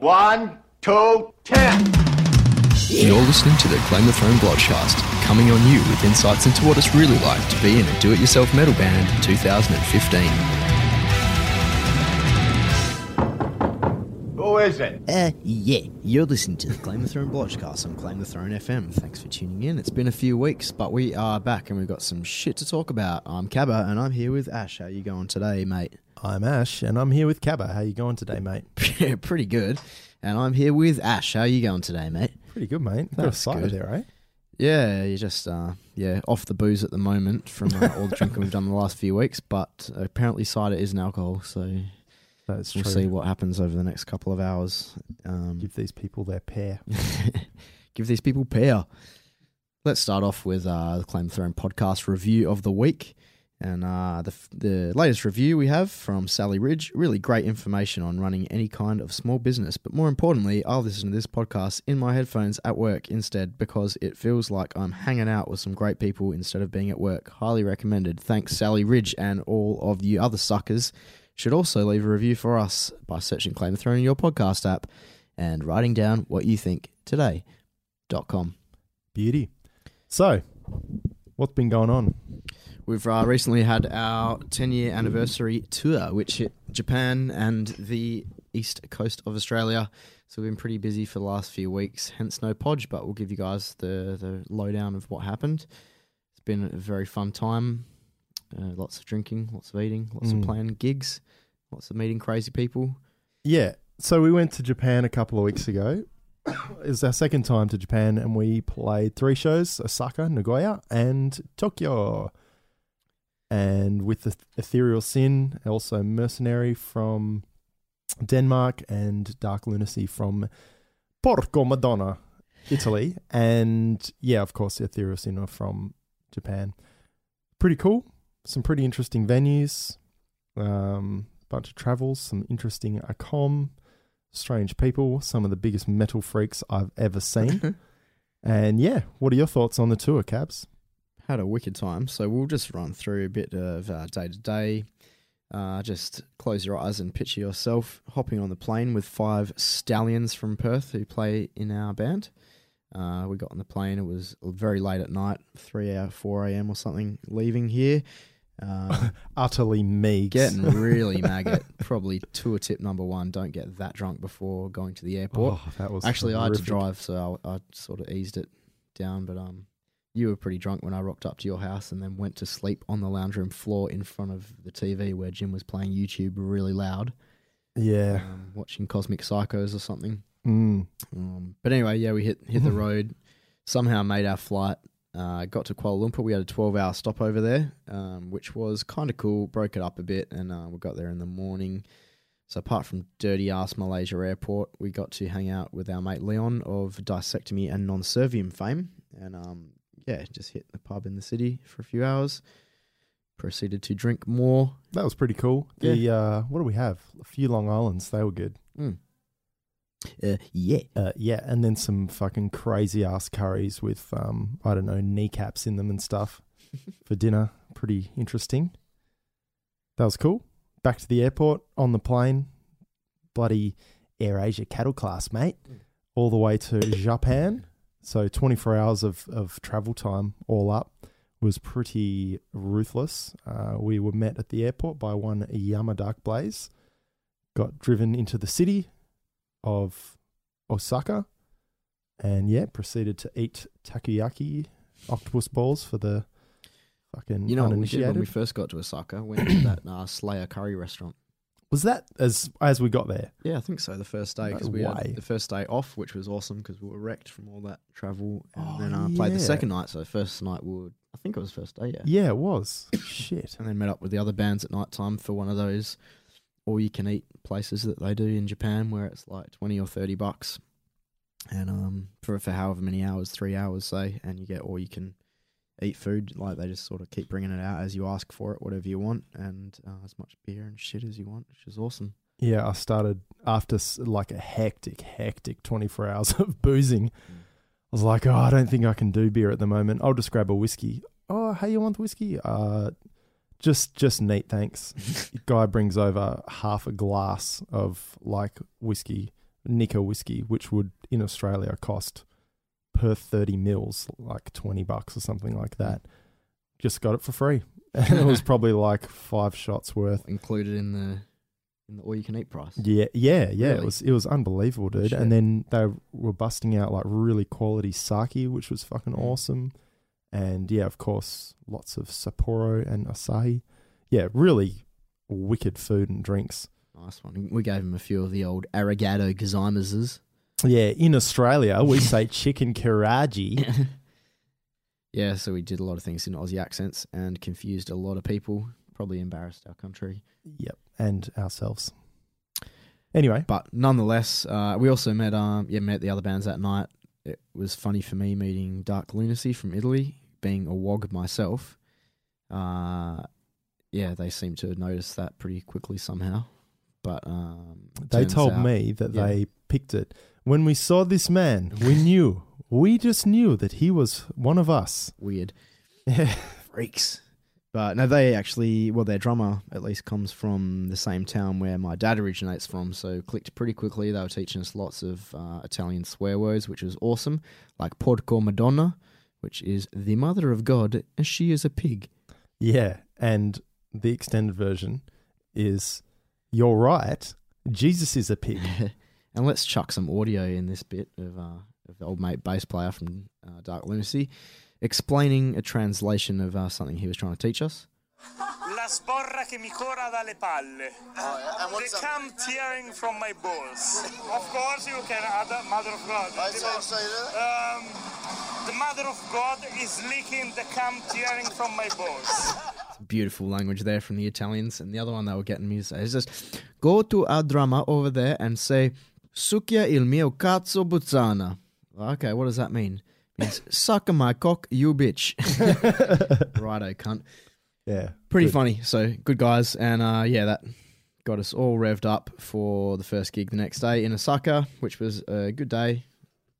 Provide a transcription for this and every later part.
One, two, ten. You're listening to the Claim the Throne Blogcast, coming on you with insights into what it's really like to be in a do-it-yourself metal band in 2015. Who is it? Uh, yeah, you're listening to the Claim the Throne Blotchcast on Claim the Throne FM. Thanks for tuning in. It's been a few weeks, but we are back and we've got some shit to talk about. I'm Cabba and I'm here with Ash. How you going today, mate? I'm Ash, and I'm here with Cabba. How you going today, mate? Yeah, pretty good. And I'm here with Ash. How you going today, mate? Pretty good, mate. Got a That's cider good. there, eh? Yeah, you're just uh, yeah off the booze at the moment from uh, all the drinking we've done the last few weeks. But apparently, cider is an alcohol, so That's we'll true. see what happens over the next couple of hours. Um, Give these people their pair. give these people pair. Let's start off with uh, the Claim the Throne podcast review of the week. And uh, the, the latest review we have from Sally Ridge, really great information on running any kind of small business. But more importantly, I'll listen to this podcast in my headphones at work instead because it feels like I'm hanging out with some great people instead of being at work. Highly recommended. Thanks, Sally Ridge, and all of you other suckers should also leave a review for us by searching Claim the Throne in your podcast app and writing down what you think today.com. Beauty. So, what's been going on? We've uh, recently had our 10 year anniversary tour, which hit Japan and the east coast of Australia. So we've been pretty busy for the last few weeks, hence no podge, but we'll give you guys the, the lowdown of what happened. It's been a very fun time. Uh, lots of drinking, lots of eating, lots Mm. of playing gigs, lots of meeting crazy people. Yeah. So, we went to Japan a couple of weeks ago. it was our second time to Japan, and we played three shows Osaka, Nagoya, and Tokyo. And with the Ethereal Sin, also Mercenary from Denmark, and Dark Lunacy from Porco Madonna, Italy. and yeah, of course, the Ethereal Sin are from Japan. Pretty cool. Some pretty interesting venues. Um, bunch of travels, some interesting acom, strange people, some of the biggest metal freaks I've ever seen. and yeah, what are your thoughts on the tour, Cabs? Had a wicked time. So we'll just run through a bit of day to day. Just close your eyes and picture yourself hopping on the plane with five stallions from Perth who play in our band. Uh, we got on the plane. It was very late at night, three a four a.m. or something. Leaving here, uh, Utterly me. getting really maggot. Probably tour tip number one: don't get that drunk before going to the airport. Oh, that was Actually, I had to drive, so I, I sort of eased it down. But um, you were pretty drunk when I rocked up to your house, and then went to sleep on the lounge room floor in front of the TV where Jim was playing YouTube really loud, Yeah. um, watching Cosmic Psychos or something. Mm. Um, but anyway, yeah, we hit hit the road. Somehow made our flight. Uh, got to Kuala Lumpur. We had a twelve hour stop over there, um, which was kind of cool. Broke it up a bit, and uh, we got there in the morning. So apart from dirty ass Malaysia airport, we got to hang out with our mate Leon of Dissectomy and Non-Servium fame, and um, yeah, just hit the pub in the city for a few hours. Proceeded to drink more. That was pretty cool. The uh, what do we have? A few Long Islands. They were good. Mm. Uh, yeah, Uh, yeah, and then some fucking crazy ass curries with um, I don't know kneecaps in them and stuff for dinner. Pretty interesting. That was cool. Back to the airport on the plane. Bloody Air Asia cattle class, mate. All the way to Japan. So 24 hours of, of travel time all up was pretty ruthless. Uh, we were met at the airport by one Yamadark Blaze. Got driven into the city of Osaka, and yeah, proceeded to eat takoyaki octopus balls for the fucking you know what we did when we first got to Osaka? Went to that uh, Slayer curry restaurant. Was that as as we got there? Yeah, I think so. The first day because No we way. had the first day off, which was awesome because we were wrecked from all that travel, and Oh, then uh, played the second night. So first night we were, I think it was first day, yeah. Yeah, it was. Shit. and then met up with the other bands at night time for one of those all you can eat places that they do in Japan where it's like twenty or thirty bucks, and um for for however many hours, three hours say, and you get all you can eat food. Like they just sort of keep bringing it out as you ask for it, whatever you want, and uh, as much beer and shit as you want, which is awesome. Yeah, I started after like a hectic, hectic 24 hours of boozing. I was like, oh, I don't think I can do beer at the moment. I'll just grab a whiskey. Oh, hey, you want the whiskey? Uh, just, just neat, thanks. Guy brings over half a glass of like whiskey, Nikka whiskey, which would in Australia cost per 30 mils like 20 bucks or something like that. Just got it for free. And it was probably like five shots worth. included in the in the all you can eat price. Yeah, yeah, yeah. Really? It was it was unbelievable, dude. Shit. And then they were busting out like really quality sake, which was fucking Mm. awesome. And yeah, of course, lots of Sapporo and Asahi. Yeah, really wicked food and drinks. Nice one. We gave him a few of the old Arigato Gozaimases. Yeah, in Australia we say chicken karaji. yeah, so we did a lot of things in Aussie accents and confused a lot of people. Probably embarrassed our country. yep, and ourselves. Anyway, But nonetheless, uh, we also met um yeah met the other bands that night. It was funny for me meeting Dark Lunacy from Italy, being a wog myself. Uh, yeah, they seemed to notice that pretty quickly somehow. But um, they told out- me that yeah. they picked it when we saw this man. We knew, we just knew that he was one of us. weird Yeah. freaks. But no, they actually, well, their drummer at least comes from the same town where my dad originates from. So clicked pretty quickly. They were teaching us lots of uh, Italian swear words, which was awesome, like Porco Madonna, which is the mother of God, and she is a pig. Yeah, and the extended version is you're right. Jesus is a pig. and let's chuck some audio in this bit of, uh, of the old mate bass player from uh, Dark Lunacy, explaining a translation of uh, something he was trying to teach us. La sporra che mi cora dalle palle. They come tearing from my balls. Of course you can add Mother of God. Um, the Mother of God is leaking the cum tearing from my balls. beautiful language there from the Italians. And the other one they were getting me to say is just go to our drama over there and say Succhia il mio cazzo buzzana. Okay, what does that mean? means suck my cock, you bitch. Righto, cunt. Yeah, Pretty good. funny. So good guys, and uh, yeah, that got us all revved up for the first gig the next day in Osaka, which was a good day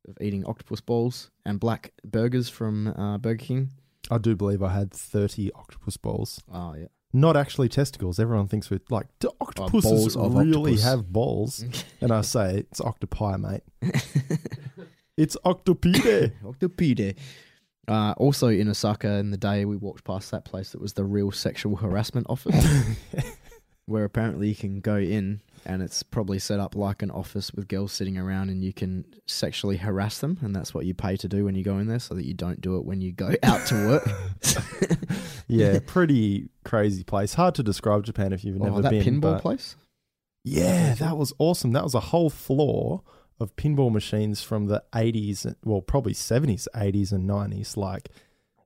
of eating octopus balls and black burgers from uh, Burger King. I do believe I had thirty octopus balls. Oh yeah. Not actually testicles. Everyone thinks we're like, do octopuses balls really octopus." have balls? and I say it's octopi, mate. it's octopide. Octopede. Uh, also in Osaka, in the day we walked past that place that was the real sexual harassment office, where apparently you can go in and it's probably set up like an office with girls sitting around and you can sexually harass them, and that's what you pay to do when you go in there, so that you don't do it when you go out to work. yeah, pretty crazy place. Hard to describe Japan if you've never oh, that been. pinball place. Yeah, that was awesome. That was a whole floor of pinball machines from the 80s, well, probably 70s, 80s, and 90s. Like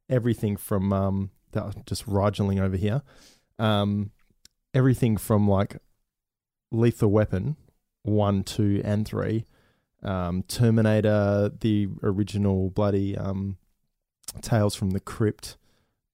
everything from, um, that was just rideling over here. Um, everything from like Lethal Weapon 1, 2, and 3, um, Terminator, the original bloody um, Tales from the Crypt.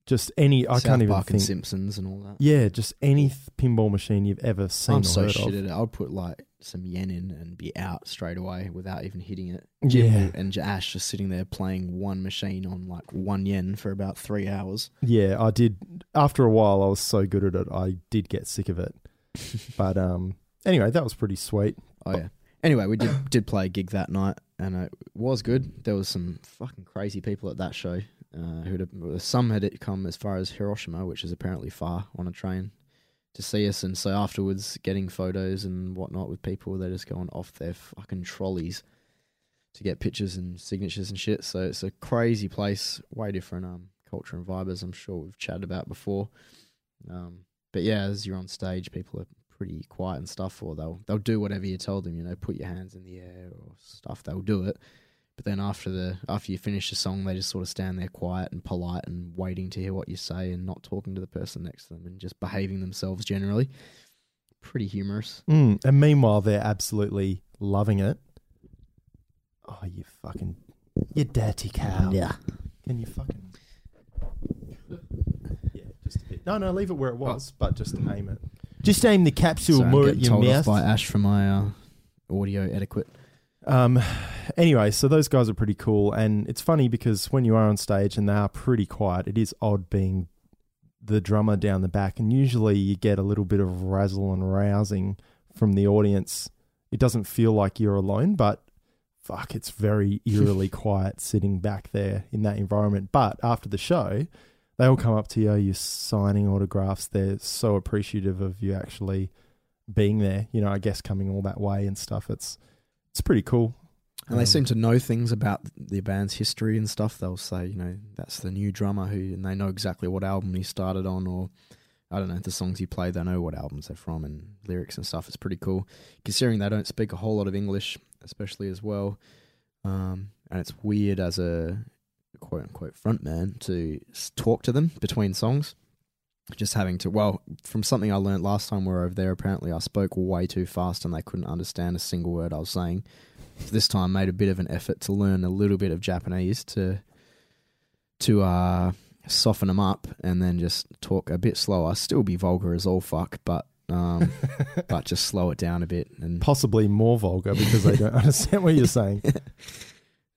Just any, I South can't even Park and think. Simpsons and all that. Yeah, just any th- pinball machine you've ever seen I'm or so heard shit of. at it. I'd put like some yen in and be out straight away without even hitting it. Yeah. And Ash just sitting there playing one machine on like one yen for about three hours. Yeah, I did. After a while, I was so good at it, I did get sick of it. but um, anyway, that was pretty sweet. Oh yeah. Anyway, we did did play a gig that night, and it was good. There was some fucking crazy people at that show. Uh, who some had come as far as Hiroshima, which is apparently far on a train to see us. And so afterwards, getting photos and whatnot with people, they're just going off their fucking trolleys to get pictures and signatures and shit. So it's a crazy place, way different um culture and vibe as I'm sure we've chatted about before. Um, but yeah, as you're on stage, people are pretty quiet and stuff, or they'll they'll do whatever you tell them. You know, put your hands in the air or stuff. They'll do it. But then after the after you finish the song, they just sort of stand there quiet and polite and waiting to hear what you say and not talking to the person next to them and just behaving themselves generally. Pretty humorous. Mm, and meanwhile, they're absolutely loving it. Oh, you fucking, you dirty cow! Yeah. Can you fucking? Yeah, just a bit. No, no, leave it where it was, but just aim it. Just aim the capsule So I'm more at getting your told mouth. off by Ash for my uh, audio etiquette. Um, anyway, so those guys are pretty cool, and it's funny because when you are on stage and they are pretty quiet, it is odd being the drummer down the back, and usually you get a little bit of razzle and rousing from the audience it doesn't feel like you're alone, but fuck, it's very eerily quiet sitting back there in that environment. But after the show, they all come up to you, you're signing autographs. They're so appreciative of you actually being there. You know, I guess coming all that way and stuff. It's it's pretty cool. And they Um, seem to know things about the band's history and stuff. They'll say, you know, that's the new drummer who, and they know exactly what album he started on, or I don't know, the songs he played. They know what albums they're from and lyrics and stuff. It's pretty cool, considering they don't speak a whole lot of English, especially as well. Um, and it's weird as a quote unquote frontman to talk to them between songs. Just having to, well, from something I learned last time we were over there, apparently I spoke way too fast and they couldn't understand a single word I was saying. So this time made a bit of an effort to learn a little bit of Japanese to to uh, soften them up and then just talk a bit slower. Still be vulgar as all fuck, but um, but just slow it down a bit and Possibly more vulgar because they don't understand what you're saying.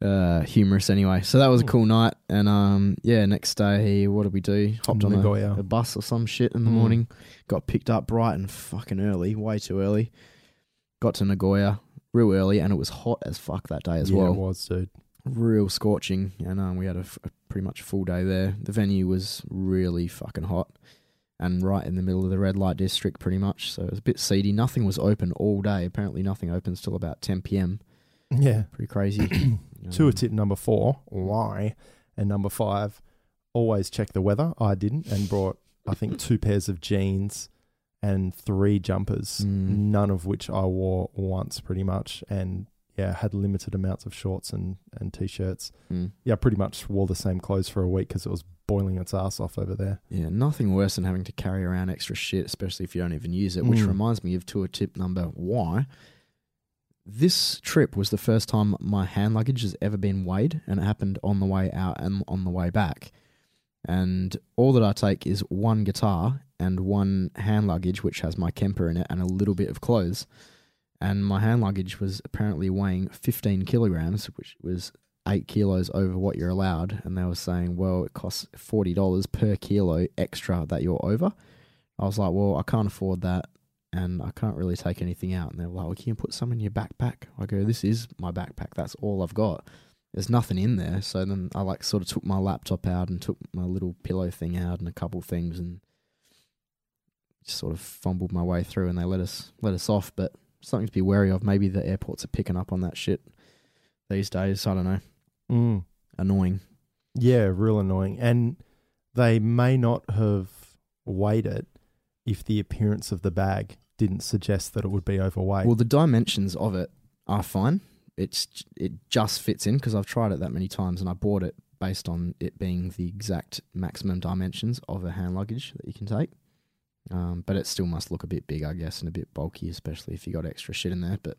uh, humorous anyway. So that was a cool night. And um, yeah, next day, what did we do? Hopped on a, a bus or some shit in the Mm. morning. Got picked up bright and fucking early, way too early. Got to Nagoya real early, and it was hot as fuck that day as yeah, well. it was, dude. real scorching, and um, we had a, f- a pretty much full day there. The venue was really fucking hot, and right in the middle of the red light district, pretty much. So it was a bit seedy. Nothing was open all day. Apparently, nothing opens till about ten p.m. Yeah. Pretty crazy. Tour tip number four, why? And number five, always check the weather. I didn't and brought, I think, two pairs of jeans and three jumpers, Mm. none of which I wore once pretty much. And yeah, had limited amounts of shorts and, and t shirts. mm. Yeah, pretty much wore the same clothes for a week because it was boiling its ass off over there. Yeah, nothing worse than having to carry around extra shit, especially if you don't even use it. Which Mm. reminds me of tour tip number why. This trip was the first time my hand luggage has ever been weighed, and it happened on the way out and on the way back. And all that I take is one guitar and one hand luggage, which has my Kemper in it, and a little bit of clothes. And my hand luggage was apparently weighing 15 kilograms, which was eight kilos over what you're allowed. And they were saying, well, it costs $40 per kilo extra that you're over. I was like, well, I can't afford that. And I can't really take anything out. And they're like, well, can you put some in your backpack? I go, this is my backpack. That's all I've got. There's nothing in there. So then I like sort of took my laptop out and took my little pillow thing out and a couple things and just sort of fumbled my way through and they let us let us off. But something to be wary of. Maybe the airports are picking up on that shit these days. I don't know. Mm. Annoying. Yeah, real annoying. And they may not have weighed it if the appearance of the bag didn't suggest that it would be overweight. Well, the dimensions of it are fine. It's it just fits in because I've tried it that many times and I bought it based on it being the exact maximum dimensions of a hand luggage that you can take. Um, but it still must look a bit big, I guess, and a bit bulky, especially if you got extra shit in there. But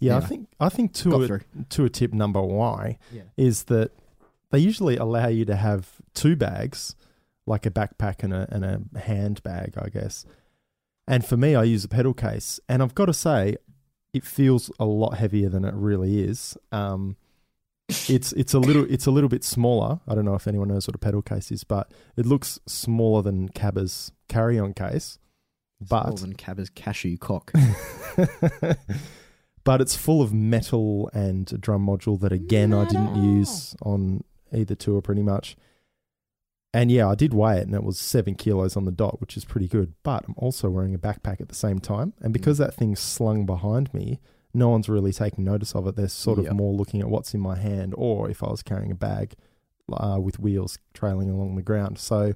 yeah, I think I think to a, to a tip number Y Yeah. is that they usually allow you to have two bags, like a backpack and a and a handbag, I guess. And for me, I use a pedal case, and I've got to say, it feels a lot heavier than it really is. Um, it's it's a little it's a little bit smaller. I don't know if anyone knows what a pedal case is, but it looks smaller than Cabba's carry-on case. But Smaller But than Cabba's cashew cock. but it's full of metal and a drum module that again I didn't use on either tour pretty much. And yeah, I did weigh it and it was seven kilos on the dot, which is pretty good. But I'm also wearing a backpack at the same time. And because that thing's slung behind me, no one's really taking notice of it. They're sort of Yep. more looking at what's in my hand or if I was carrying a bag uh, with wheels trailing along the ground. So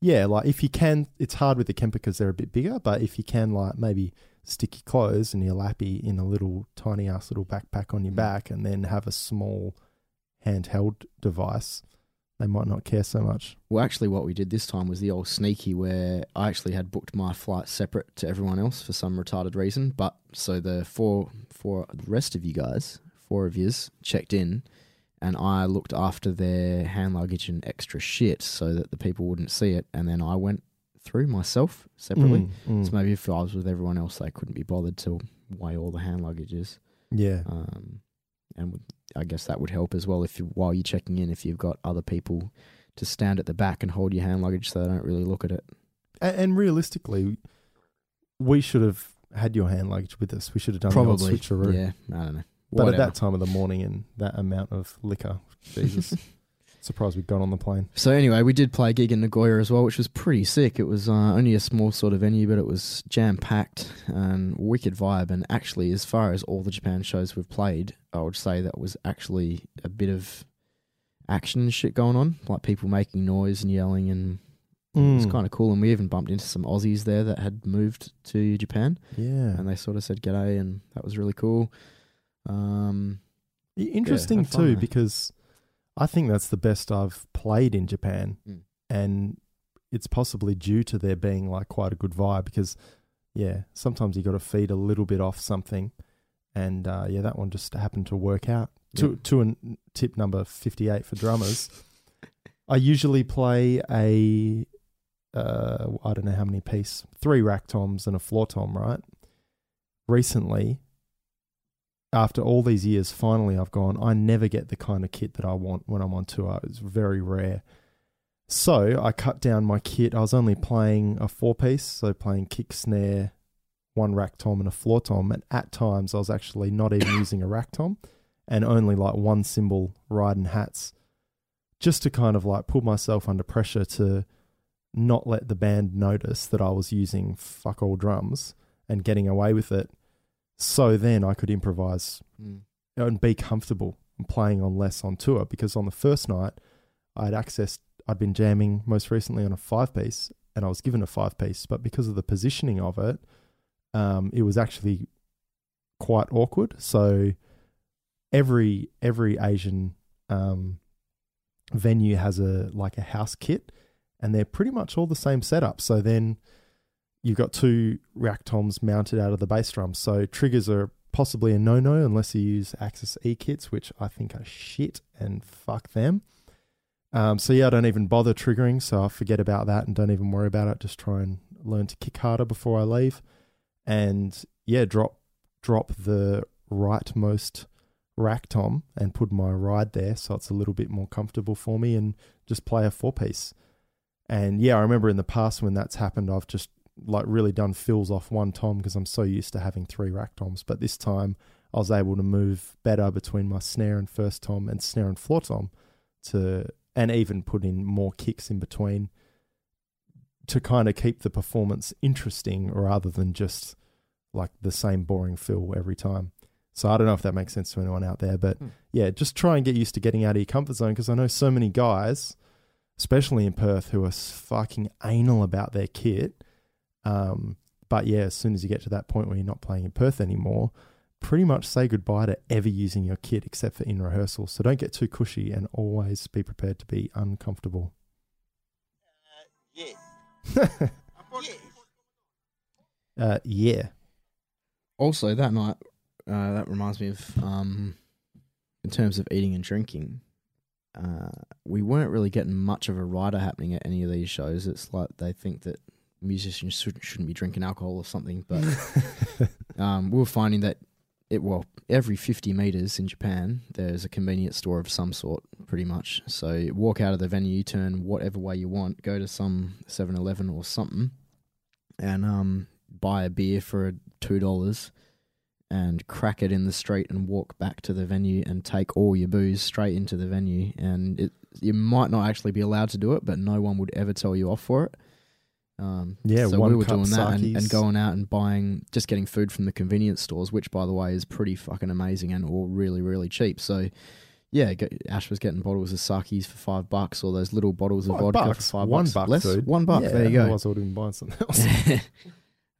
yeah, like if you can, it's hard with the Kemper because they're a bit bigger, but if you can, like maybe stick your clothes and your lappy in a little tiny ass little backpack on your Mm. back and then have a small handheld device, they might not care so much. Well, actually, what we did this time was the old sneaky, where I actually had booked my flight separate to everyone else for some retarded reason. But so the four, four the rest of you guys, four of yous, checked in, and I looked after their hand luggage and extra shit so that the people wouldn't see it. And then I went through myself separately. Mm, mm. So maybe if I was with everyone else, they couldn't be bothered to weigh all the hand luggages. yeah. Um, and I guess that would help as well if you, while you're checking in, if you've got other people to stand at the back and hold your hand luggage so they don't really look at it. And, and realistically, we should have had your hand luggage with us. We should have done the Probably. switcheroo. Yeah, I don't know. But Whatever. at that time of the morning and that amount of liquor, Jesus, surprised we got on the plane. So anyway, we did play a gig in Nagoya as well, which was pretty sick. It was uh, only a small sort of venue, but it was jam packed and wicked vibe. And actually, as far as all the Japan shows we've played, I would say that was actually a bit of action and shit going on, like people making noise and yelling, and it was Mm. kind of cool. And we even bumped into some Aussies there that had moved to Japan, Yeah, and they sort of said g'day, and that was really cool. Um, interesting fun too because I think that's the best I've played in Japan, Mm. and it's possibly due to there being like quite a good vibe. Because yeah, sometimes you got to feed a little bit off something, and uh, yeah, that one just happened to work out. To Yeah. to an tip number fifty eight for drummers, I usually play a uh, I don't know how many piece three rack toms and a floor tom, right? Recently, after all these years, finally I've gone, I never get the kind of kit that I want when I'm on tour. It's very rare. So I cut down my kit. I was only playing a four piece, so playing kick, snare, one rack tom, and a floor tom. And at times I was actually not even using a rack tom and only like one cymbal, ride and hats, just to kind of like put myself under pressure to not let the band notice that I was using fuck all drums and getting away with it. So then I could improvise and be comfortable playing on less on tour because on the first night I'd accessed I'd been jamming most recently on a five piece and I was given a five piece, but because of the positioning of it, um, it was actually quite awkward. So every every Asian um, venue has a like a house kit and they're pretty much all the same setup. So then you've got two rack toms mounted out of the bass drum. So triggers are possibly a no no unless you use Axis E kits, which I think are shit and fuck them. Um, so yeah, I don't even bother triggering, so I forget about that and don't even worry about it. Just try and learn to kick harder before I leave, and yeah, drop drop the rightmost rack tom and put my ride there, so it's a little bit more comfortable for me, and just play a four piece. And yeah, I remember in the past when that's happened, I've just like really done fills off one tom because I'm so used to having three rack toms. But this time I was able to move better between my snare and first tom and snare and floor tom to and even put in more kicks in between to kind of keep the performance interesting rather than just like the same boring fill every time. So I don't know if that makes sense to anyone out there, but Hmm. yeah, just try and get used to getting out of your comfort zone because I know so many guys, especially in Perth, who are fucking anal about their kit. Um, but yeah, as soon as you get to that point where you're not playing in Perth anymore, pretty much say goodbye to ever using your kit except for in rehearsal. So don't get too cushy and always be prepared to be uncomfortable. uh, yeah. Also, that night, uh, that reminds me of, um, in terms of eating and drinking, uh, we weren't really getting much of a rider happening at any of these shows. It's like they think that musicians shouldn't, shouldn't be drinking alcohol or something, but um, we were finding that it well every 50 meters in Japan there's a convenience store of some sort pretty much. So you walk out of the venue turn whatever way you want go to some 7-Eleven or something and um buy a beer for two dollars and crack it in the street and walk back to the venue and take all your booze straight into the venue. And it you might not actually be allowed to do it but no one would ever tell you off for it um, Yeah, so we were doing that and, and going out and buying, just getting food from the convenience stores, which by the way is pretty fucking amazing and all really really cheap. So yeah, get, Ash was getting bottles of sakis for five bucks, or those little bottles of Five vodka bucks. for five One bucks. buck, less, dude. one buck. Yeah, there you go. Otherwise, I would have been buying something else.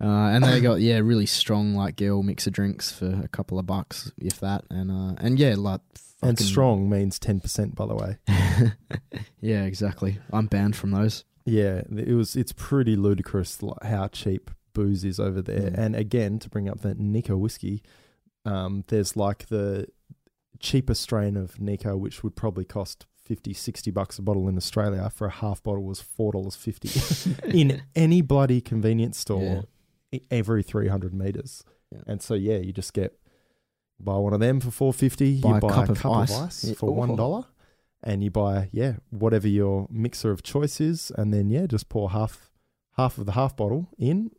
uh, and they got yeah really strong like girl mixer drinks for a couple of bucks, if that. And uh, and yeah, like and strong means 10%, by the way. yeah, exactly. I'm banned from those. Yeah, it was. It's pretty ludicrous how cheap booze is over there. Mm. And again, to bring up the Nikka whiskey, um, there's like the cheaper strain of Nikka, which would probably cost 50, 60 bucks a bottle in Australia. For a half bottle was four dollars fifty in any bloody convenience store i- every three hundred meters. Yeah. And so yeah, you just get buy one of them for four fifty. Buy You a buy cup a of cup ice. of ice for one dollar and you buy yeah whatever your mixer of choice is, and then yeah just pour half half of the half bottle in.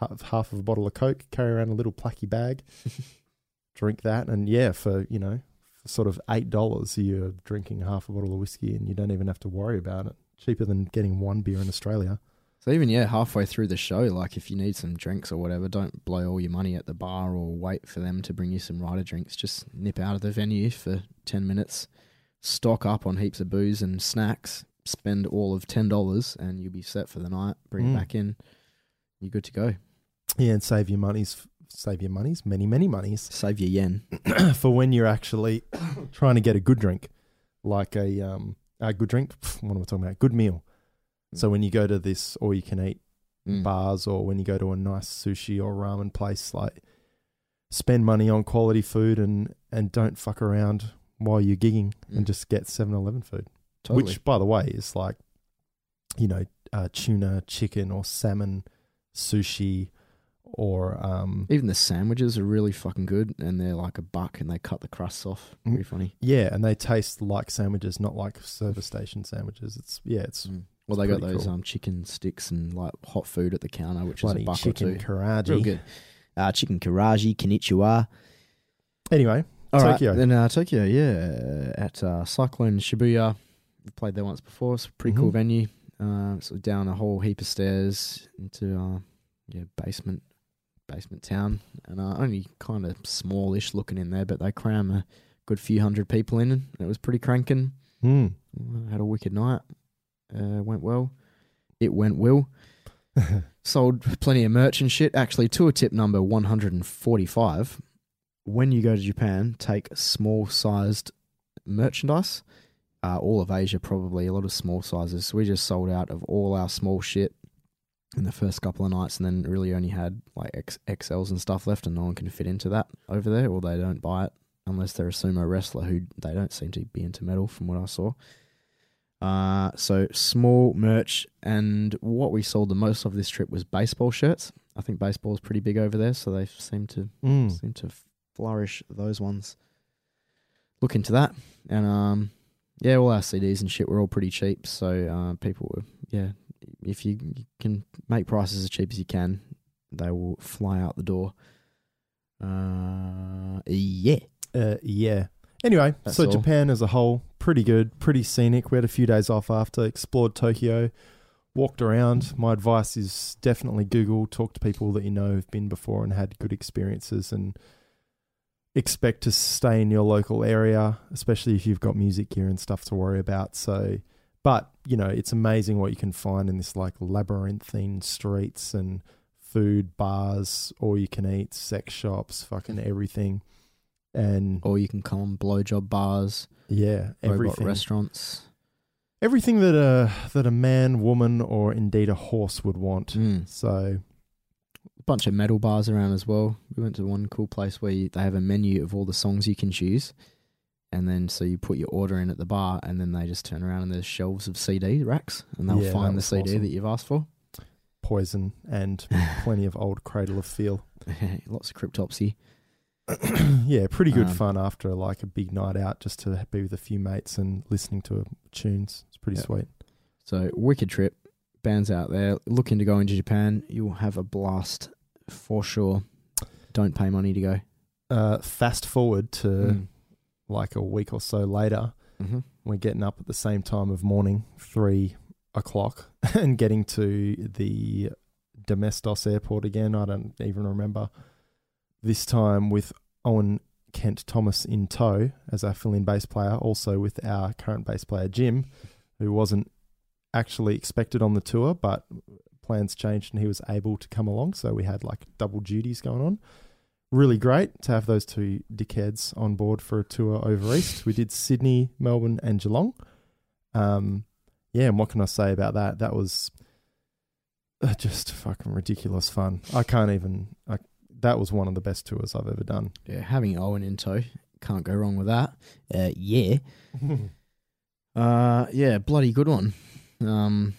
half, half of a bottle of Coke, carry around a little placky bag, drink that, and yeah, for you know, for sort of eight dollars, you're drinking half a bottle of whiskey, and you don't even have to worry about it. Cheaper than getting one beer in Australia. So even yeah, halfway through the show, like if you need some drinks or whatever, don't blow all your money at the bar or wait for them to bring you some rider drinks. Just nip out of the venue for ten minutes, stock up on heaps of booze and snacks, spend all of ten dollars, and you'll be set for the night. Bring Mm. it back in, you're good to go. Yeah, and save your monies, save your monies, many many monies Save your yen. for when you're actually trying to get a good drink, like a um a good drink. What am I talking about? Good meal. So when you go to this all you can eat Mm. bars or when you go to a nice sushi or ramen place, like spend money on quality food and and don't fuck around while you're gigging Mm. and just get 7-Eleven food. Totally. Which, by the way, is like, you know, uh, tuna, chicken, or salmon, sushi, or um, even the sandwiches are really fucking good, and they're like a buck, and they cut the crusts off. Mm. Pretty funny. yeah, and they taste like sandwiches, not like service station sandwiches. It's yeah, it's Mm. Well, It's they got those cool. um chicken sticks and like hot food at the counter, which bloody is a buck chicken or two. karaji. Real good. Uh, chicken karaji, konnichiwa. Anyway, All right, Tokyo. Then uh, Tokyo, yeah, at uh, Cyclone Shibuya. We've played there once before. It's a pretty cool Mhm. venue. Uh, so down a whole heap of stairs into uh, yeah basement basement town, and uh, only kind of smallish looking in there, but they cram a good few hundred people in. And it was pretty cranking. Uh, had a wicked night. Uh, went well. It went well. Sold plenty of merch and shit. Actually, tour tip number 145. When you go to Japan, take small sized merchandise. Uh, all of Asia, probably a lot of small sizes. So we just sold out of all our small shit in the first couple of nights and then really only had like X- XLs and stuff left, and no one can fit into that over there, or they don't buy it unless they're a sumo wrestler who they don't seem to be into metal from what I saw. Uh, so small merch, and what we sold the most of this trip was baseball shirts. I think baseball is pretty big over there, so they seem to Mm. seem to flourish those ones. Look into that, and um, yeah, all our CDs and shit were all pretty cheap. So uh, people were yeah, if you, you can make prices as cheap as you can, they will fly out the door. Uh, yeah, Uh, yeah. Anyway, That's so all. Japan as a whole, pretty good, pretty scenic. We had a few days off after, explored Tokyo, walked around. My advice is definitely Google, talk to people that you know have been before and had good experiences, and expect to stay in your local area, especially if you've got music gear and stuff to worry about. So, but you know, it's amazing what you can find in this like labyrinthine streets and food bars, all you can eat, sex shops, fucking everything. And or you can come on blowjob bars, yeah, robot everything. restaurants. Everything that a that a man, woman, or indeed a horse would want. Mm. So bunch of metal bars around as well. We went to one cool place where you, they have a menu of all the songs you can choose, and then so you put your order in at the bar, and then they just turn around and there's shelves of CD racks, and they'll Yeah, find the CD awesome. that you've asked for. poison and plenty of old cradle of filth. Lots of cryptopsy. yeah, pretty good Um, fun after like a big night out, just to be with a few mates and listening to tunes. It's pretty Yeah. sweet. So wicked trip. Bands out there looking to go into Japan, you'll have a blast for sure. Don't pay money to go. Uh, fast forward to Mm. like a week or so later, Mm-hmm. we're getting up at the same time of morning, three o'clock, and getting to the Domestos airport again. I don't even remember. This time with Owen Kent Thomas in tow as our fill in bass player, also with our current bass player Jim, who wasn't actually expected on the tour, but plans changed and he was able to come along. So we had like double duties going on. Really great to have those two dickheads on board for a tour over east. We did Sydney, Melbourne, and Geelong. Um, yeah, and what can I say about that? That was uh, just fucking ridiculous fun. I can't even. I, that was one of the best tours I've ever done. Yeah, having Owen in tow, can't go wrong with that. Uh, yeah. Uh, yeah, bloody good one. Um,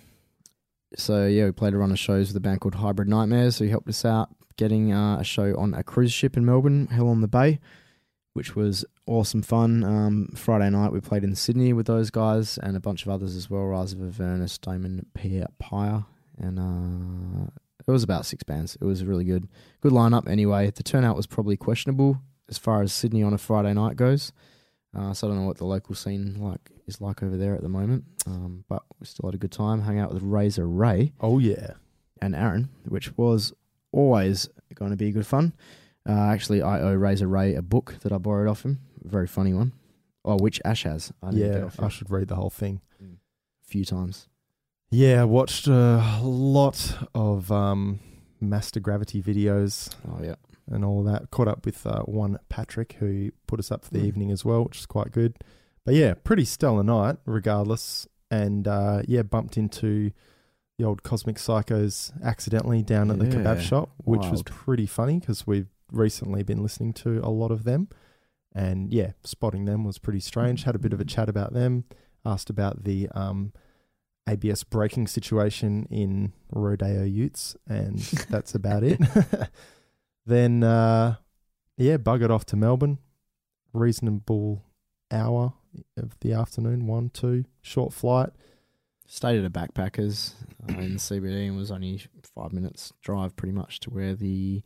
so yeah, we played a run of shows with a band called Hybrid Nightmares. He helped us out getting uh, a show on a cruise ship in Melbourne, Hell on the Bay, which was awesome fun. Um, Friday night we played in Sydney with those guys and a bunch of others as well. Rise of Avernus, Damon Pierre Pyre, and uh, it was about six bands. It was really good, good lineup. Anyway, the turnout was probably questionable as far as Sydney on a Friday night goes. Uh, so I don't know what the local scene like is like over there at the moment. Um, but we still had a good time. Hung out with Razor Ray Oh yeah. and Aaron, which was always going to be good fun. Uh, actually, I owe Razor Ray a book that I borrowed off him. Very funny one. Oh, which Ash has. I didn't Yeah, I should read the whole thing. a few times. Yeah, watched a lot of um, Master Gravity videos Oh yeah. And all that. Caught up with uh, one Patrick who put us up for the Mm. evening as well, which is quite good. But yeah, pretty stellar night regardless. And uh, yeah, bumped into the old Cosmic Psychos accidentally down at the kebab shop, which was pretty funny because we've recently been listening to a lot of them. And yeah, spotting them was pretty strange. Had a bit of a chat about them. Asked about the um, ABS braking situation in Rodeo Utes, and that's about it. then, uh, yeah, buggered off to Melbourne. Reasonable hour of the afternoon, one, two, short flight. Stayed at a backpackers uh, in the CBD and was only five minutes drive, pretty much to where the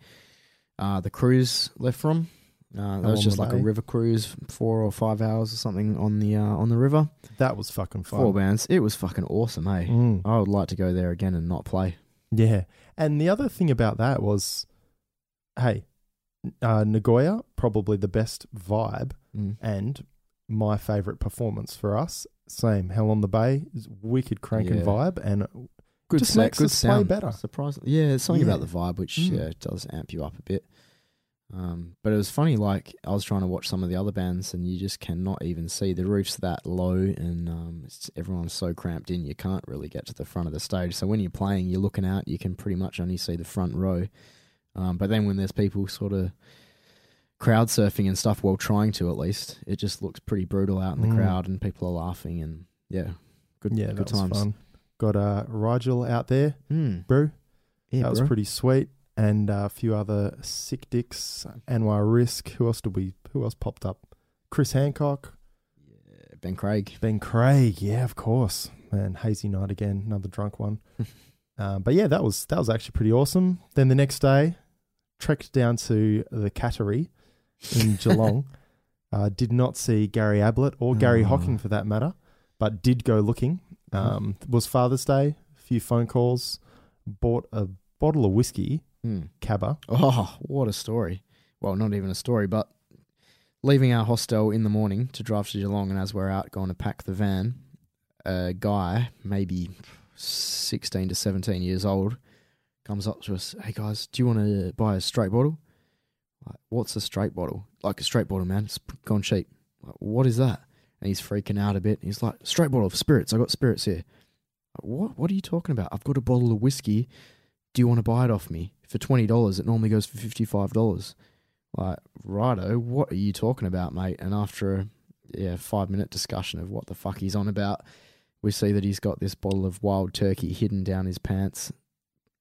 uh, the cruise left from. Uh, that was just like a river cruise, four or five hours or something on the uh, on the river. That was fucking fun. Four bands. It was fucking awesome, hey. Mm. I would like to go there again and not play. Yeah. And the other thing about that was, hey, uh, Nagoya, probably the best vibe Mm. and my favorite performance for us. Same, Hell on the Bay, is wicked cranking Yeah. vibe, and Good, Just makes good us play better. Surprisingly, yeah, it's something about the vibe which Mm. yeah does amp you up a bit. Um, but it was funny. Like I was trying to watch some of the other bands, and you just cannot even see the roof's that low, and um, it's, everyone's so cramped in. You can't really get to the front of the stage. So when you're playing, you're looking out. You can pretty much only see the front row. Um, but then when there's people sort of crowd surfing and stuff, while trying to at least, it just looks pretty brutal out in the Mm. crowd, and people are laughing, and yeah, good yeah, good times. fun. Got uh, Rigel out there, Mm. bro. Yeah, that was pretty sweet. And uh, a few other sick dicks. Anwar Risk. Who else did we? Who else popped up? Chris Hancock, Yeah, Ben Craig. Ben Craig. Yeah, of course. Man, hazy night again. Another drunk one. uh, but yeah, that was that was actually pretty awesome. Then the next day, trekked down to the Cattery in Geelong. uh, did not see Gary Ablett or Gary Oh. Hocking for that matter, but did go looking. Um, was Father's Day. A few phone calls. Bought a bottle of whiskey, Hmm. Cabba. Oh, what a story. Well, not even a story, but leaving our hostel in the morning to drive to Geelong, and as we're out going to pack the van, a guy, maybe 16 to 17 years old, comes up to us, Hey guys, do you want to buy a straight bottle? Like, what's a straight bottle? Like a straight bottle, man. It's gone cheap. Like, what is that? And he's freaking out a bit. He's like, Straight bottle of spirits. I got spirits here. Like, what? What are you talking about? I've got a bottle of whiskey. Do you want to buy it off me for twenty dollars? It normally goes for fifty five dollars. Like, righto, what are you talking about, mate? And after a yeah five minute discussion of what the fuck he's on about, we see that he's got this bottle of wild turkey hidden down his pants,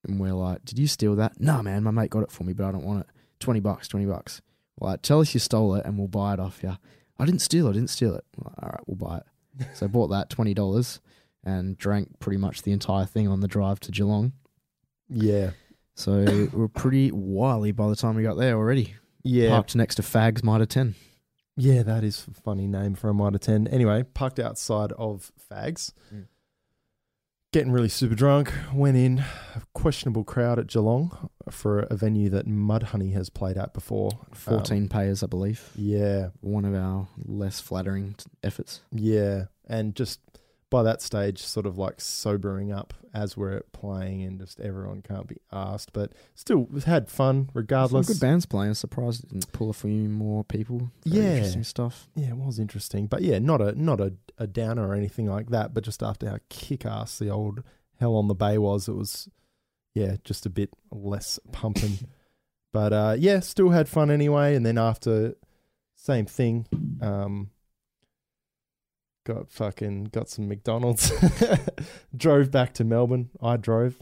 and we're like, "Did you steal that?" Nah, man, my mate got it for me, but I don't want it. Twenty bucks, twenty bucks. Like, tell us you stole it, and we'll buy it off you. I didn't steal it. I didn't steal it. Like, All right, we'll buy it. so I bought that twenty dollars and drank pretty much the entire thing on the drive to Geelong. Yeah. So we're pretty wily by the time we got there already. Yeah. Parked next to Fagg's Mitre 10. Yeah, that is a funny name for a Mitre 10. Anyway, parked outside of Fagg's. Mm. Getting really super drunk. Went in. A questionable crowd at Geelong for a venue that Mudhoney has played at before. 14 Um, payers, I believe. yeah. One of our less flattering t- efforts. Yeah. And just by that stage, sort of like sobering up as we're playing, and just everyone can't be asked. But still, had fun regardless. Some good bands playing. Surprised it didn't pull a few more people. Very Yeah. Interesting stuff. Yeah, it was interesting, but yeah, not a not a, a downer or anything like that. But just after how kick ass the old Hell on the Bay was, it was yeah, just a bit less pumping. but uh, yeah, still had fun anyway. And then after, same thing. Um, got fucking got some McDonald's. drove back to Melbourne. I drove,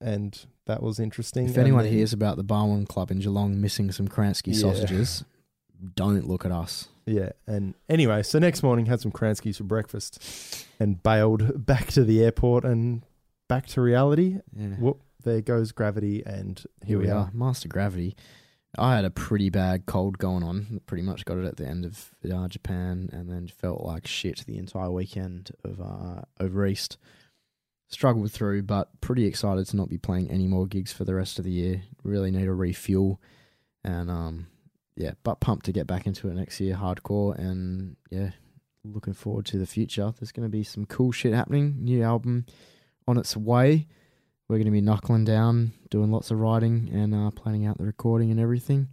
and that was interesting. If And anyone then- hears about the Barwon Club in Geelong missing some Kransky Yeah. sausages, don't look at us. Yeah, and anyway, so next morning had some Kranskis for breakfast and bailed back to the airport and back to reality. Yeah. Whoop, there goes gravity, and Here we are, Master Gravity. I had a pretty bad cold going on. Pretty much got it at the end of uh, Japan, and then felt like shit the entire weekend of uh, over east. Struggled through, but pretty excited to not be playing any more gigs for the rest of the year. Really need a refuel, and um, yeah, but pumped to get back into it next year, hardcore, and yeah, looking forward to the future. There's going to be some cool shit happening. New album on its way. We're going to be knuckling down, doing lots of writing, and uh, planning out the recording and everything.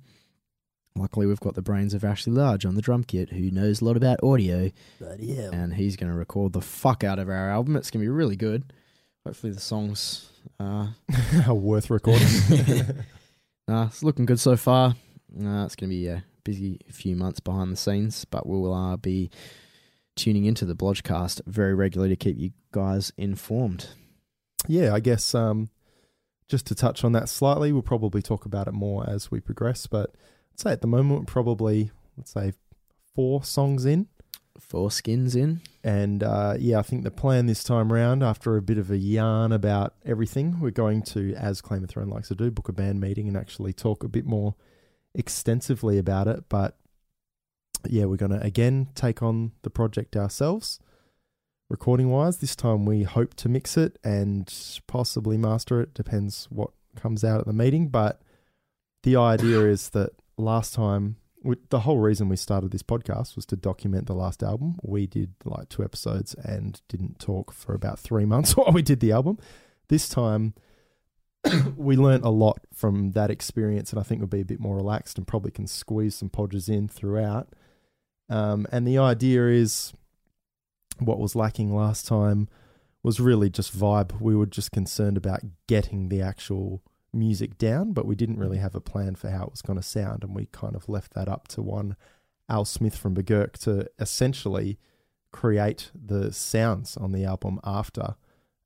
Luckily, we've got the brains of Ashley Large on the drum kit, who knows a lot about audio, and he's going to record the fuck out of our album. It's going to be really good. Hopefully, the songs uh, are worth recording. Nah, it's looking good so far. Uh, it's going to be a busy few months behind the scenes, but we will uh, be tuning into the Blodgecast very regularly to keep you guys informed. Yeah, I guess um, just to touch on that slightly, we'll probably talk about it more as we progress. But I'd say at the moment, probably let's say four songs in. Four skins in. And uh, yeah, I think the plan this time round, after a bit of a yarn about everything, we're going to, as Claim the Throne likes to do, book a band meeting and actually talk a bit more extensively about it. But yeah, we're going to again take on the project ourselves, recording wise. This time we hope to mix it and possibly master it, depends what comes out at the meeting. But the idea is that last time we, the whole reason we started this podcast was to document the last album. We did like two episodes and didn't talk for about three months while we did the album. This time, we learnt a lot from that experience, and I think we'll be a bit more relaxed and probably can squeeze some podgers in throughout. Um, and the idea is what was lacking last time was really just vibe. We were just concerned about getting the actual music down, but we didn't really have a plan for how it was going to sound, and we kind of left that up to one Al Smith from Begurk to essentially create the sounds on the album after,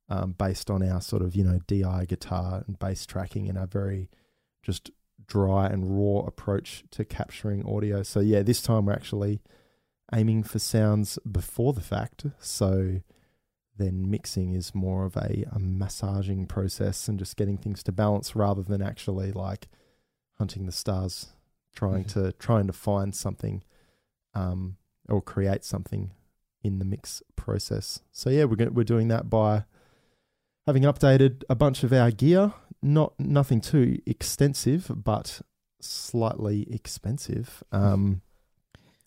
um, based on our sort of you know DI guitar and bass tracking and our very just dry and raw approach to capturing audio. So yeah, this time we're actually aiming for sounds before the fact. So then mixing is more of a, a massaging process and just getting things to balance rather than actually like hunting the stars, trying Mhm. to trying to find something um, or create something in the mix process. So yeah, we're we're doing that by having updated a bunch of our gear. Not nothing too extensive, but slightly expensive. Um,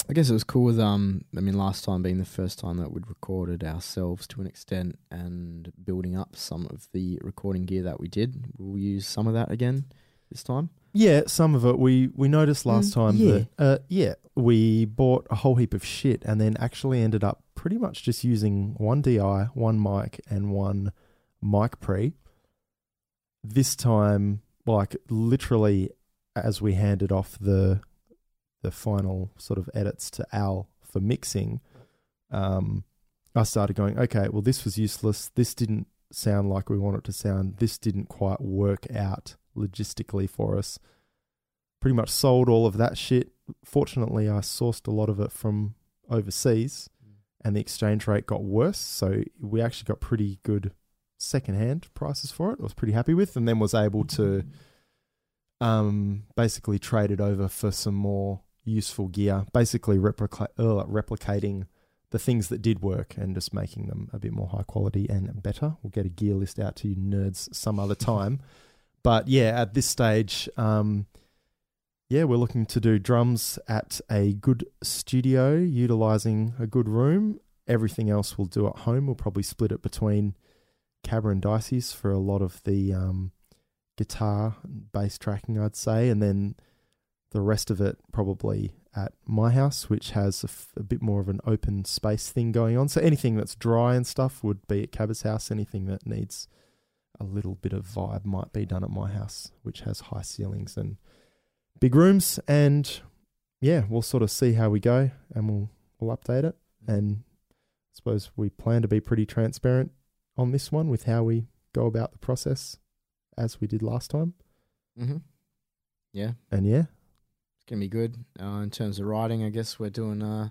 I guess it was cool with um I mean last time being the first time that we'd recorded ourselves to an extent and building up some of the recording gear that we did. We'll use some of that again this time. Yeah, some of it we we noticed last Mm, time yeah. that uh, yeah we bought a whole heap of shit and then actually ended up pretty much just using one DI, one mic, and one mic pre. This time, like literally, as we handed off the the final sort of edits to Al for mixing, um, I started going, okay, well this was useless. This didn't sound like we want it to sound. This didn't quite work out logistically for us. Pretty much sold all of that shit. Fortunately, I sourced a lot of it from overseas and the exchange rate got worse. So we actually got pretty good secondhand prices for it. I was pretty happy with and then was able to um, basically trade it over for some more useful gear, basically replica- uh, replicating the things that did work and just making them a bit more high quality and better. We'll get a gear list out to you nerds some other time. But yeah, at this stage, um, yeah, we're looking to do drums at a good studio, utilizing a good room. Everything else we'll do at home. We'll probably split it between Cabba and Dicey's for a lot of the um, guitar and bass tracking, I'd say, and then the rest of it probably at my house, which has a, f- a bit more of an open space thing going on. So anything that's dry and stuff would be at Cabba's house. Anything that needs a little bit of vibe might be done at my house, which has high ceilings and big rooms. And yeah, we'll sort of see how we go, and we'll we'll update it. And I suppose we plan to be pretty transparent on this one with how we go about the process, as we did last time. Mm-hmm. Yeah, And yeah, gonna be good. Uh, in terms of writing, I guess we're doing uh,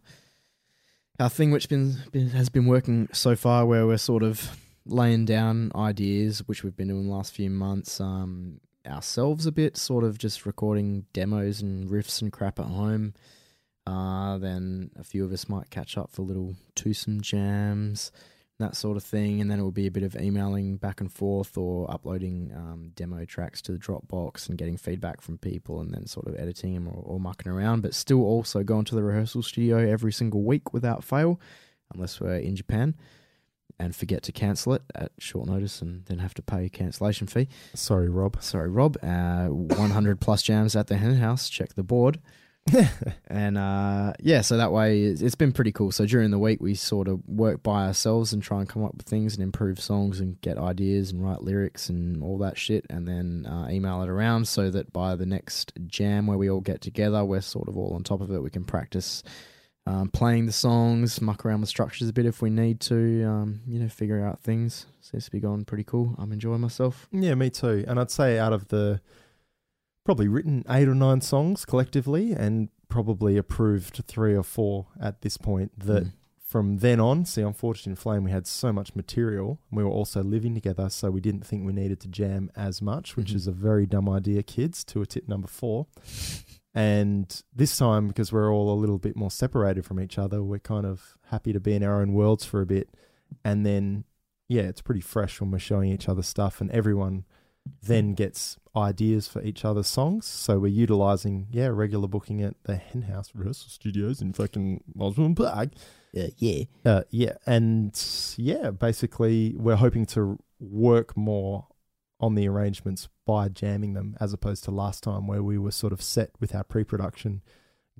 our thing, which been, been has been working so far, where we're sort of laying down ideas, which we've been doing the last few months. Um, ourselves a bit, sort of just recording demos and riffs and crap at home. Uh, then a few of us might catch up for little twosome jams, that sort of thing. And then it will be a bit of emailing back and forth or uploading um, demo tracks to the Dropbox and getting feedback from people and then sort of editing them or, or mucking around. But still also going to the rehearsal studio every single week without fail, unless we're in Japan and forget to cancel it at short notice and then have to pay a cancellation fee. Sorry, Rob. Sorry, Rob. Uh, 100 plus jams at the hen house. Check the board. and uh, yeah, so that way it's, been pretty cool. So during the week, we sort of work by ourselves and try and come up with things and improve songs and get ideas and write lyrics and all that shit, and then uh, email it around so that by the next jam where we all get together, we're sort of all on top of it. We can practice um, playing the songs, muck around with structures a bit if we need to, um, you know, figure out things. Seems to be going pretty cool. I'm enjoying myself. Yeah, me too. And I'd say out of the probably written eight or nine songs collectively and probably approved three or four at this point that Mm. from then on, see, on Fortune Flame, we had so much material. And we were also living together, so we didn't think we needed to jam as much, which Mhm. is a very dumb idea, kids, to a tip number four. And this time, because we're all a little bit more separated from each other, we're kind of happy to be in our own worlds for a bit. And then, yeah, it's pretty fresh when we're showing each other stuff, and everyone then gets ideas for each other's songs. So we're utilizing, yeah, regular booking at the Hen House Rehearsal Studios in fucking Osborne Park. Yeah, yeah. Uh, yeah, and yeah, basically we're hoping to work more on the arrangements by jamming them as opposed to last time where we were sort of set with our pre-production,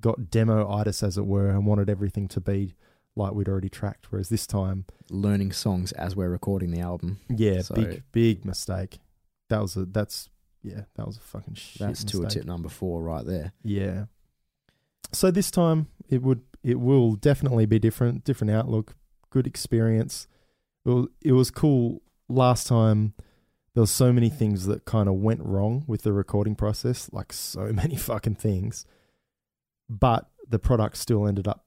got demo-itis as it were, and wanted everything to be like we'd already tracked. Whereas this time, Learning songs as we're recording the album. yeah, So- big big mistake. That was a that's yeah, that was a fucking shit. That's to a tip number four right there. Yeah. So this time it would it will definitely be different, different outlook, good experience. It was, it was cool last time. There was so many things that kind of went wrong with the recording process, like so many fucking things. But the product still ended up,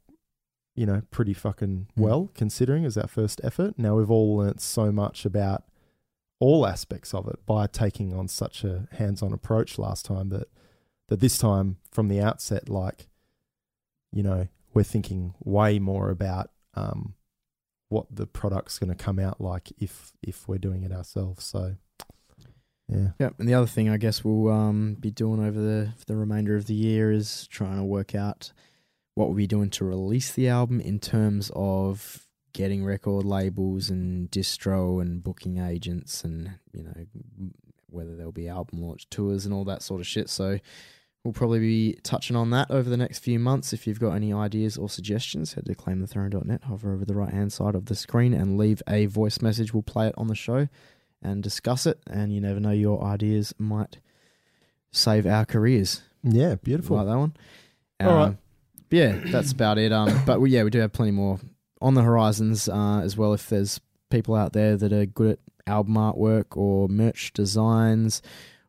you know, pretty fucking Mm. well considering as our first effort. Now we've all learnt so much about all aspects of it by taking on such a hands-on approach last time that that this time from the outset like you know we're thinking way more about um, what the product's going to come out like if if we're doing it ourselves so yeah Yep. And the other thing I guess we'll um, be doing over the the remainder of the year is trying to work out what we'll be doing to release the album in terms of getting record labels and distro and booking agents and you know whether there'll be album launch tours and all that sort of shit. So we'll probably be touching on that over the next few months. If you've got any ideas or suggestions, head to claimthethrone.net, hover over the right hand side of the screen and leave a voice message. We'll play it on the show and discuss it. And you never know, your ideas might save our careers. yeah beautiful Like that one. All Um, right. Yeah, that's about it. Um, but we, yeah, we do have plenty more on the horizons uh, as well. If there's people out there that are good at album artwork or merch designs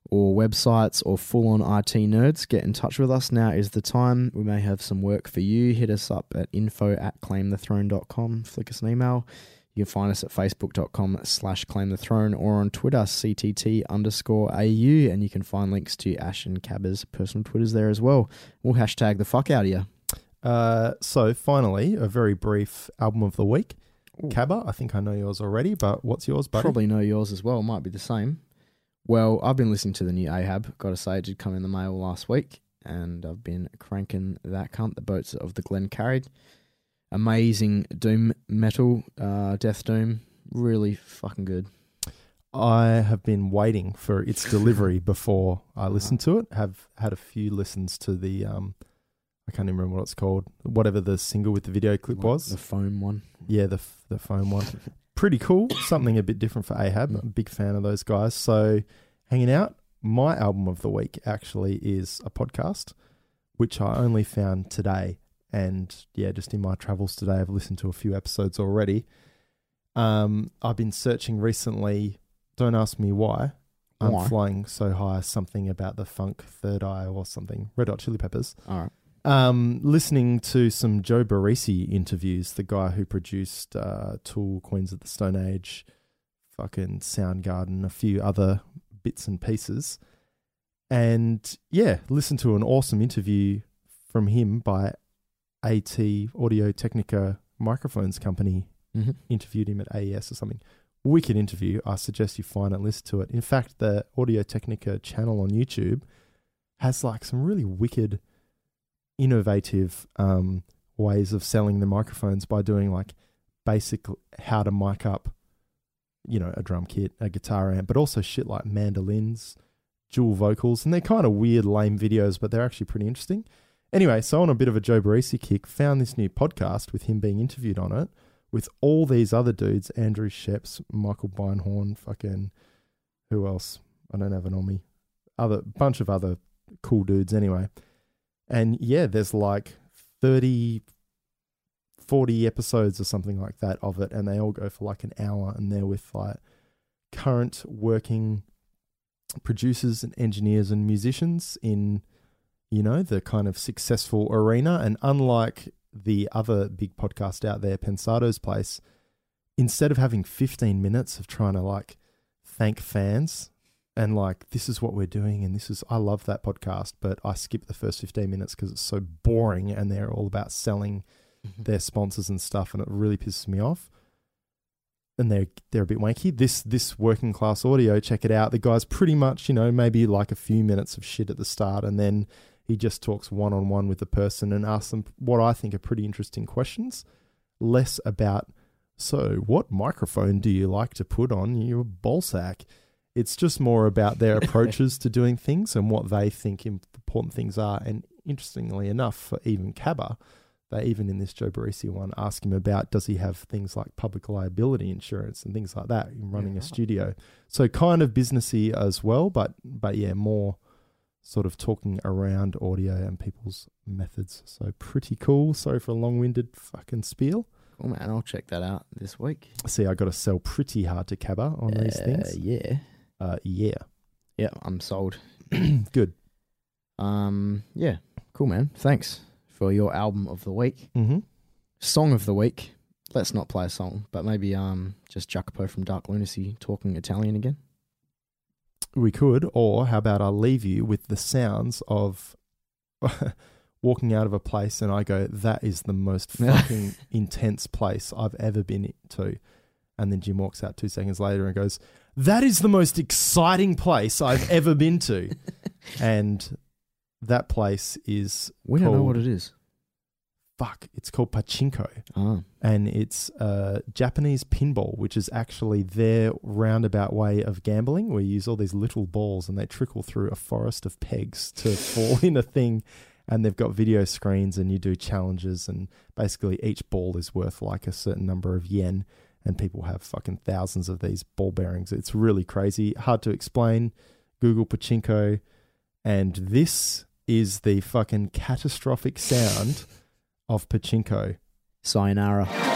or websites or full on IT nerds, get in touch with us. Now is the time. We may have some work for you. Hit us up at info at claimthethrone.com. Flick us an email. You can find us at facebook.com slash claim the throne or on Twitter, CTT underscore AU. And you can find links to Ash and Cabba's personal Twitters there as well. We'll hashtag the fuck out of you. Uh, so finally a very brief album of the week Ooh. Cabba, I think I know yours already, but what's yours, buddy? Probably know yours as well. Might be the same. Well, I've been listening to the new Ahab. Got to say, it did come in the mail last week, and I've been cranking that cunt. The boats of the Glen Carrig. Amazing doom metal, uh, death doom. Really fucking good. I have been waiting for its delivery before I listened to it. Have had a few listens to the um, I can't even remember what it's called. Whatever the single with the video clip was. the foam one. yeah, the the phone one. Pretty cool. Something a bit different for Ahab. I'm a big fan of those guys. So hanging out. My album of the week actually is a podcast, which I only found today. And yeah, just in my travels today, I've listened to a few episodes already. Um, I've been searching recently. Don't ask me why. I'm Why? flying so high. Something about the funk third eye or something. Red Hot Chili Peppers. All right. Um, listening to some Joe Barresi interviews, the guy who produced uh, Tool, Queens of the Stone Age, fucking Soundgarden, a few other bits and pieces. And yeah, listen to an awesome interview from him by AT Audio Technica Microphones Company. Mm-hmm. Interviewed him at AES or something. Wicked interview. I suggest you find it, listen to it. In fact, the Audio Technica channel on YouTube has like some really wicked, innovative um, ways of selling the microphones by doing like basic how to mic up, you know, a drum kit, a guitar amp, but also shit like mandolins, dual vocals, and they're kind of weird, lame videos, but they're actually pretty interesting. Anyway, so on a bit of a Joe Barresi kick, found this new podcast with him being interviewed on it with all these other dudes, Andrew Scheps, Michael Beinhorn, fucking who else? I don't have it on me. Other bunch of other cool dudes anyway. And yeah, there's like 30 40 episodes or something like that of it and they all go for like an hour and they're with like current working producers and engineers and musicians in you know the kind of successful arena. And unlike the other big podcast out there pensado's place instead of having 15 minutes of trying to like thank fans and like this is what we're doing and this is i love that podcast but i skip the first 15 minutes because it's so boring and they're all about selling mm-hmm. their sponsors and stuff and it really pisses me off. And they're they're a bit wanky. This this working class audio check it out. The guy's pretty much you know maybe like a few minutes of shit at the start and then he just talks one on one with the person and asks them what i think are pretty interesting questions less about so what microphone do you like to put on your ball sack it's just more about their approaches to doing things and what they think important things are. And interestingly enough, for even Cabba, they even in this Joe Barresi one ask him about does he have things like public liability insurance and things like that in running Yeah, a studio. So kind of businessy as well, but but yeah, more sort of talking around audio and people's methods. So pretty cool. Sorry for a long-winded fucking spiel. Oh man, I'll check that out this week. See, I got to sell pretty hard to Cabba on these Uh, things. Yeah. Uh, yeah, Yeah, I'm sold. good. Um, yeah, cool, man. Thanks for your album of the week, Mm-hmm. song of the week. Let's not play a song, but maybe um, just Jacopo from Dark Lunacy talking Italian again. We could, or how about I leave you with the sounds of walking out of a place and I go, that is the most fucking intense place I've ever been to. And then Jim walks out two seconds later and goes, that is the most exciting place I've ever been to. and that place is, We don't know what it is. fuck, it's called Pachinko. Oh, and it's uh, Japanese pinball, which is actually their roundabout way of gambling, where you use all these little balls and they trickle through a forest of pegs to fall in a thing. And they've got video screens, and you do challenges, and basically each ball is worth like a certain number of yen, and people have fucking thousands of these ball bearings. It's really crazy, hard to explain. Google pachinko, and this is the fucking catastrophic sound of pachinko. sayonara.